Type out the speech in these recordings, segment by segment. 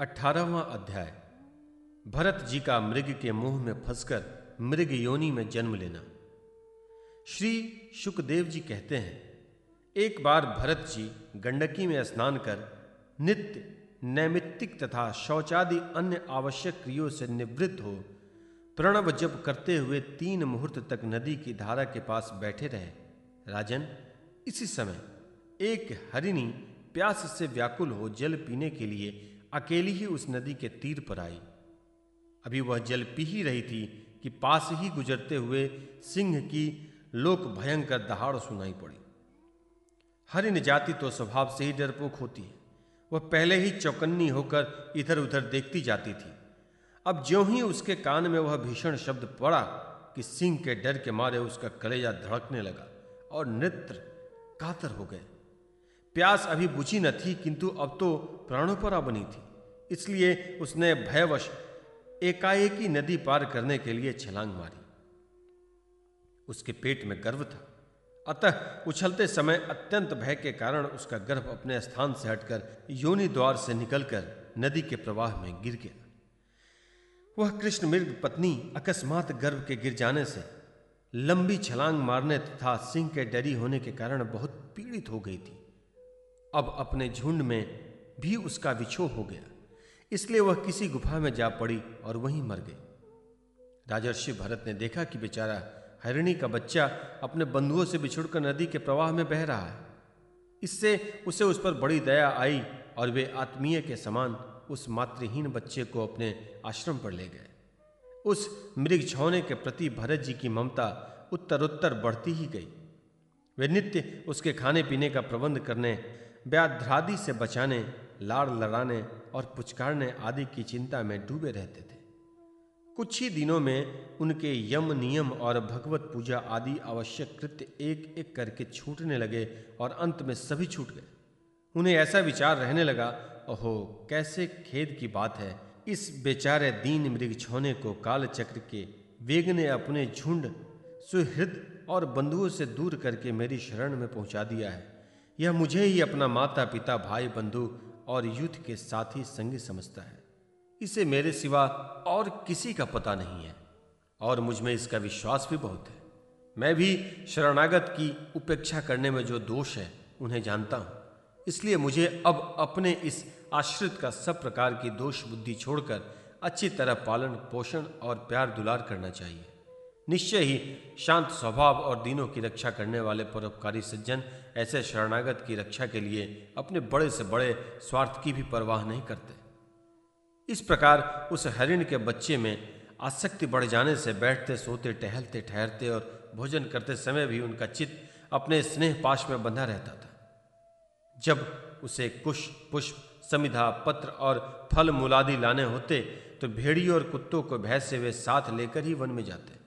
अठारहवा अध्याय। भरत जी का मृग के मुँह में फंसकर मृग योनि में जन्म लेना। श्री सुखदेव जी कहते हैं, एक बार भरत जी गंडकी में स्नान कर नित्य, नैमित्तिक तथा शौचादि अन्य आवश्यक क्रियों से निवृत्त हो, प्रणव जप करते हुए तीन मुहूर्त तक नदी की धारा के पास बैठे रहे। राजन, इसी समय एक हरिणी प्यास से व्याकुल हो जल पीने के लिए अकेली ही उस नदी के तीर पर आई। अभी वह जल पी ही रही थी कि पास ही गुजरते हुए सिंह की लोक भयंकर दहाड़ सुनाई पड़ी। हरिण जाति तो स्वभाव से ही डरपोक होती है। वह पहले ही चौकन्नी होकर इधर उधर देखती जाती थी। अब ज्यों ही उसके कान में वह भीषण शब्द पड़ा कि सिंह के डर के मारे उसका कलेजा धड़कने लगा और नेत्र कातर हो गए। प्यास अभी बुझी न थी, किंतु अब तो प्राणों पर बनी थी। इसलिए उसने भयवश एकाएकी नदी पार करने के लिए छलांग मारी। उसके पेट में गर्भ था। अतः उछलते समय अत्यंत भय के कारण उसका गर्भ अपने स्थान से हटकर योनि द्वार से निकलकर नदी के प्रवाह में गिर गया। वह कृष्ण मृग पत्नी अकस्मात गर्भ के गिर जाने से लंबी छलांग मारने तथा सिंह के डरी होने के कारण बहुत पीड़ित हो गई थी। अब अपने झुंड में भी उसका विछोह हो गया। इसलिए वह किसी गुफा में जा पड़ी और वहीं मर गई। राजर्षि भरत ने देखा कि बेचारा हरिणी का बच्चा अपने बंधुओं से बिछुड़कर नदी के प्रवाह में बह रहा है। इससे उसे उस पर बड़ी दया आई और वे आत्मीय के समान उस मातृहीन बच्चे को अपने आश्रम पर ले गए। उस मृग छौने के प्रति भरत जी की ममता उत्तरोत्तर बढ़ती ही गई। वे नित्य उसके खाने पीने का प्रबंध करने व्याध्रादि से बचाने, लाड़ लड़ाने और पुचकारने आदि की चिंता में डूबे रहते थे। कुछ ही दिनों में उनके यम नियम और भगवत पूजा आदि आवश्यक कृत्य एक एक करके छूटने लगे और अंत में सभी छूट गए। उन्हें ऐसा विचार रहने लगा, ओहो, कैसे खेद की बात है। इस बेचारे दीन मृग छोने को काल चक्र के वेग ने अपने झुंड, सुहृद और बंधुओं से दूर करके मेरी शरण में पहुँचा दिया है। यह मुझे ही अपना माता पिता भाई बंधु और युद्ध के साथी संगी समझता है। इसे मेरे सिवा और किसी का पता नहीं है और मुझमें इसका विश्वास भी बहुत है। मैं भी शरणागत की उपेक्षा करने में जो दोष है, उन्हें जानता हूँ। इसलिए मुझे अब अपने इस आश्रित का सब प्रकार की दोष बुद्धि छोड़कर अच्छी तरह पालन पोषण और प्यार दुलार करना चाहिए। निश्चय ही शांत स्वभाव और दीनों की रक्षा करने वाले परोपकारी सज्जन ऐसे शरणागत की रक्षा के लिए अपने बड़े से बड़े स्वार्थ की भी परवाह नहीं करते। इस प्रकार उस हरिण के बच्चे में आसक्ति बढ़ जाने से बैठते, सोते, टहलते, ठहरते और भोजन करते समय भी उनका चित्त अपने स्नेह पाश में बंधा रहता था। जब उसे कुश, पुष्प, समिधा, पत्र और फल मुलादि लाने होते तो भेड़ियों और कुत्तों को भय से वे साथ लेकर ही वन में जाते।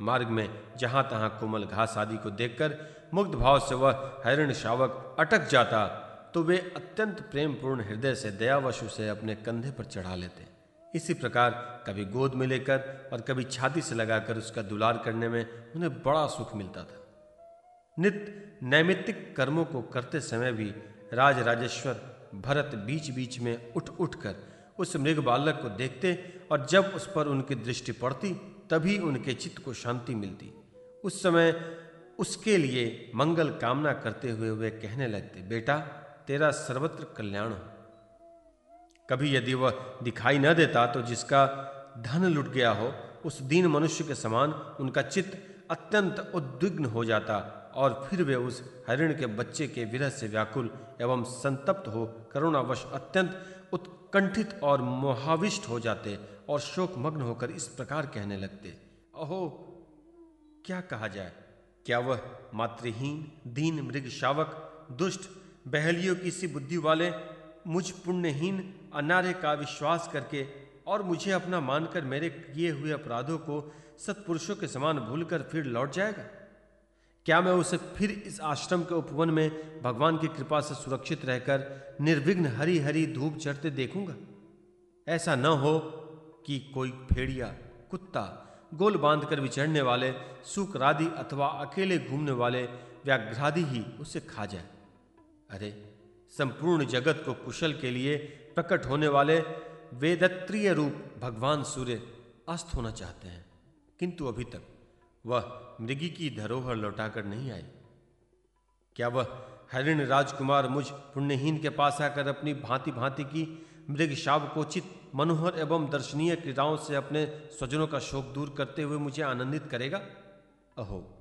मार्ग में जहाँ तहां कोमल घास आदि को देखकर मुग्ध भाव से वह हरिण शावक अटक जाता तो वे अत्यंत प्रेम पूर्ण हृदय से दयावश उसे अपने कंधे पर चढ़ा लेते। इसी प्रकार कभी गोद में लेकर और कभी छाती से लगाकर उसका दुलार करने में उन्हें बड़ा सुख मिलता था। नित्य नैमित्तिक कर्मों को करते समय भी राज राजेश्वर भरत बीच बीच में उठ उठ कर उस मृग बालक को देखते और जब उस पर उनकी दृष्टि पड़ती तभी उनके चित्त को शांति मिलती। उस समय उसके लिए मंगल कामना करते हुए वे कहने लगते, बेटा, तेरा सर्वत्र कल्याण हो। कभी यदि वह दिखाई न देता तो जिसका धन लुट गया हो, उस दीन मनुष्य के समान उनका चित्त अत्यंत उद्विग्न हो जाता और फिर वे उस हरिण के बच्चे के विरह से व्याकुल एवं संतप्त हो, करुणावश अत्यंत उत्कंठित और मोहाविष्ट हो जाते और शोकमग्न होकर इस प्रकार कहने लगते, अहो, क्या कहा जाए? क्या वह मातृहीन, दीन, मृग शावक, दुष्ट, बहलियों की सी बुद्धि वाले, मुझ पुण्यहीन, अनार्य का विश्वास करके और मुझे अपना मानकर मेरे किए हुए अपराधों को सत्पुरुषों के समान भूलकर फिर लौट जाएगा? क्या मैं उसे फिर इस आश्रम के उपवन में भगवान की कृपा से सुरक्षित रहकर निर्विघ्न हरी हरी धूप चढ़ते देखूँगा? ऐसा न हो कि कोई भेड़िया, कुत्ता, गोल बांधकर विचरने वाले सुकरादि अथवा अकेले घूमने वाले व्याघ्रादि ही उसे खा जाए। अरे, संपूर्ण जगत को कुशल के लिए प्रकट होने वाले वेदत्रीय रूप भगवान सूर्य अस्त होना चाहते हैं। किंतु अभी तक वह मृगी की धरोहर लौटाकर नहीं आए क्या वह हरिण राजकुमार मुझ पुण्यहीन के पास आकर अपनी भांति भांति की मृग शावकोचित मनोहर एवं दर्शनीय क्रीड़ाओं से अपने स्वजनों का शोक दूर करते हुए मुझे आनंदित करेगा? अहो,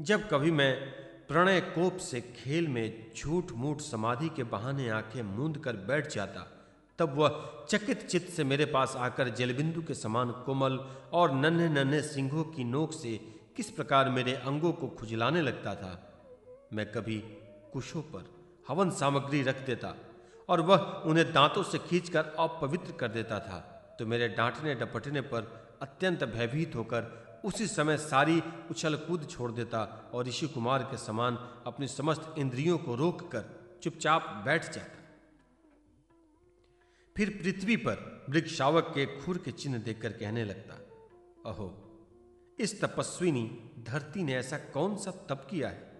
जब कभी मैं प्रणय कोप से खेल में झूठ मूठ समाधि के बहाने आँखें मूंद कर बैठ जाता, तब वह चकित चित्त से मेरे पास आकर जलबिंदु के समान कोमल और नन्हे नन्हे सिंहों की नोक से किस प्रकार मेरे अंगों को खुजलाने लगता था। मैं कभी कुशों पर हवन सामग्री रख देता और वह उन्हें दांतों से खींचकर अपवित्र कर देता था। तो मेरे डांटने डपटने पर अत्यंत भयभीत होकर उसी समय सारी उछल कूद छोड़ देता और ऋषि कुमार के समान अपनी समस्त इंद्रियों को रोक कर चुपचाप बैठ जाता। फिर पृथ्वी पर वृक्ष शावक के खुर के चिन्ह देखकर कहने लगता, अहो, इस तपस्विनी, धरती ने ऐसा कौन सा तप किया है?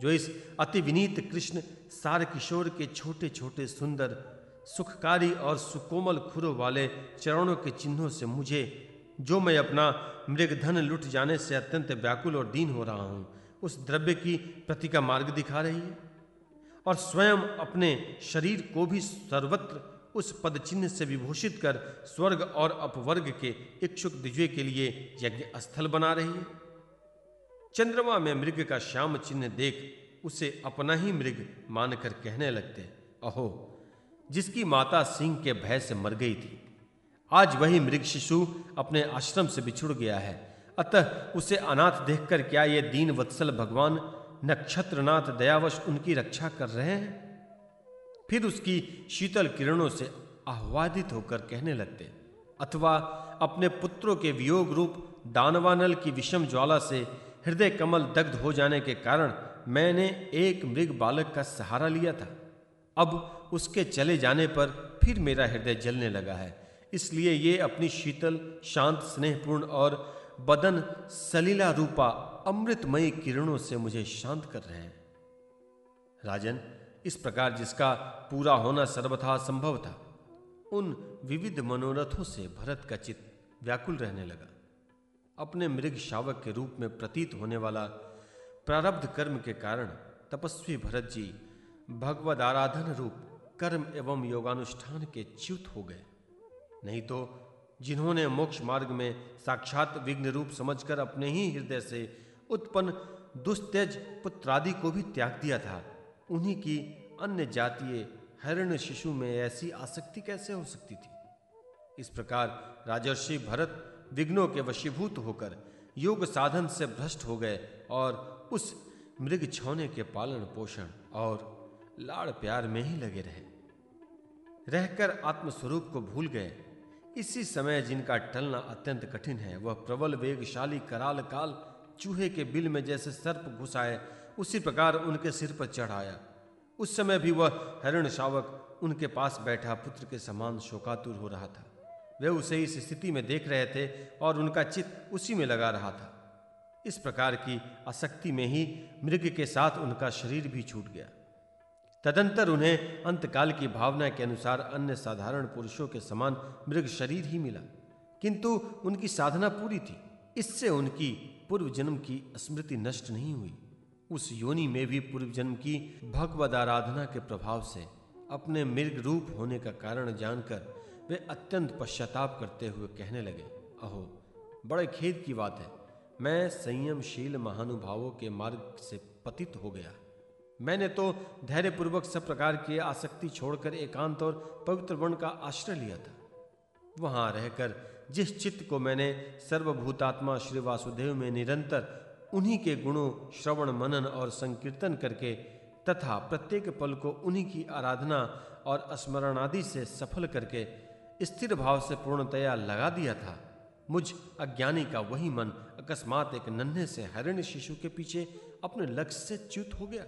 जो इस अति विनीत कृष्ण सार किशोर के छोटे छोटे सुंदर, सुखकारी और सुकोमल खुरों वाले चरणों के चिन्हों से मुझे, जो मैं अपना मृगधन लुट जाने से अत्यंत व्याकुल और दीन हो रहा हूँ, उस द्रव्य की प्रति का मार्ग दिखा रही है। और स्वयं अपने शरीर को भी सर्वत्र उस पद चिन्ह से विभूषित कर स्वर्ग और अपवर्ग के इच्छुक दिव्य के लिए यज्ञ स्थल बना रही है। चंद्रमा में मृग का श्याम चिन्ह देख उसे अपना ही मृग मानकर कहने लगते, अहो, जिसकी माता सिंह के भय से मर गई थी, आज वही मृग शिशु अपने आश्रम से बिछुड़ गया है। अतः उसे अनाथ देखकर क्या ये दीन वत्सल भगवान नक्षत्रनाथ दयावश उनकी रक्षा कर रहे हैं? फिर उसकी शीतल किरणों से आह्वादित होकर कहने लगते, अथवा अपने पुत्रों के वियोग रूप दानवानल की विषम ज्वाला से हृदय कमल दग्ध हो जाने के कारण मैंने एक मृग बालक का सहारा लिया था। अब उसके चले जाने पर फिर मेरा हृदय जलने लगा है। इसलिए ये अपनी शीतल, शांत, स्नेहपूर्ण और बदन सलीला रूपा अमृतमयी किरणों से मुझे शांत कर रहे हैं। राजन, इस प्रकार जिसका पूरा होना सर्वथा संभव था, उन विविध मनोरथों से भरत का चित्त व्याकुल रहने लगा। अपने मृग शावक के रूप में प्रतीत होने वाला प्रारब्ध कर्म के कारण तपस्वी भरत जी भगवद आराधन रूप कर्म एवं योगानुष्ठान के च्युत हो गए। नहीं तो जिन्होंने मोक्ष मार्ग में साक्षात विघ्न रूप समझकर अपने ही हृदय से उत्पन्न दुस्तेज पुत्रादि को भी त्याग दिया था, उन्हीं की अन्य जातीय हरण शिशु में ऐसी आसक्ति कैसे हो सकती थी? इस प्रकार राजर्षि भरत विघ्नों के वशीभूत होकर योग साधन से भ्रष्ट हो गए और उस मृग छौने के पालन पोषण और लाड़ प्यार में ही लगे रहे। रहकर आत्मस्वरूप को भूल गए। इसी समय जिनका टलना अत्यंत कठिन है, वह प्रबल, वेगशाली कराल काल चूहे के बिल में जैसे सर्प घुसाए, उसी प्रकार उनके सिर पर चढ़ाया। उस समय भी वह हरण शावक उनके पास बैठा, पुत्र के समान शोकातुर हो रहा था। वे उसे इस स्थिति में देख रहे थे और उनका चित्त उसी में लगा रहा था। इस प्रकार की आसक्ति में ही मृग के साथ उनका शरीर भी छूट गया। तदंतर उन्हें अंतकाल की भावना के अनुसार अन्य साधारण पुरुषों के समान मृग शरीर ही मिला। किंतु उनकी साधना पूरी थी। इससे उनकी पूर्व जन्म की स्मृति नष्ट नहीं हुई। उस योनि में भी पूर्व जन्म की भगवद आराधना के प्रभाव से अपने मृग रूप होने का कारण जानकर वे अत्यंत पश्चाताप करते हुए कहने लगे, अहो, बड़े खेद की बात है। मैं संयमशील महानुभावों के मार्ग से पतित हो गया। मैंने तो धैर्यपूर्वक सब प्रकार की आसक्ति छोड़कर एकांत और पवित्र वन का आश्रय लिया था। वहाँ रहकर जिस चित्त को मैंने सर्वभूतात्मा श्री वासुदेव में निरंतर उन्हीं के गुणों, श्रवण, मनन और संकीर्तन करके तथा प्रत्येक पल को उन्हीं की आराधना और स्मरण आदि से सफल करके स्थिर भाव से पूर्णतया लगा दिया था। मुझ अज्ञानी का वही मन अकस्मात एक नन्हे से हरिण शिशु के पीछे अपने लक्ष्य से च्युत हो गया।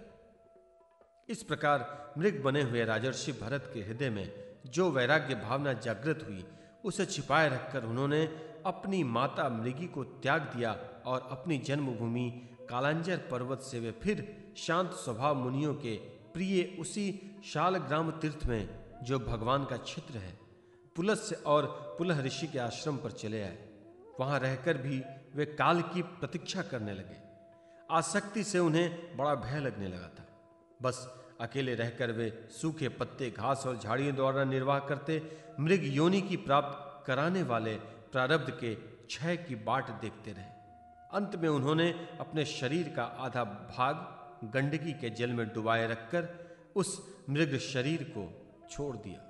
इस प्रकार मृग बने हुए राजर्षि भरत के हृदय में जो वैराग्य भावना जागृत हुई, उसे छिपाए रखकर उन्होंने अपनी माता मृगी को त्याग दिया और अपनी जन्मभूमि कालांजर पर्वत से वे फिर शांत स्वभाव मुनियों के प्रिय उसी शालग्राम तीर्थ में, जो भगवान का क्षेत्र है। पुलस्य और पुलह ऋषि के आश्रम पर चले आए। वहाँ रहकर भी वे काल की प्रतीक्षा करने लगे। आसक्ति से उन्हें बड़ा भय लगने लगा था। बस अकेले रहकर वे सूखे पत्ते, घास और झाड़ियों द्वारा निर्वाह करते, मृग योनि की प्राप्त कराने वाले प्रारब्ध के क्षय की बाट देखते रहे। अंत में उन्होंने अपने शरीर का आधा भाग गंडकी के जल में डुबाए रखकर उस मृग शरीर को छोड़ दिया।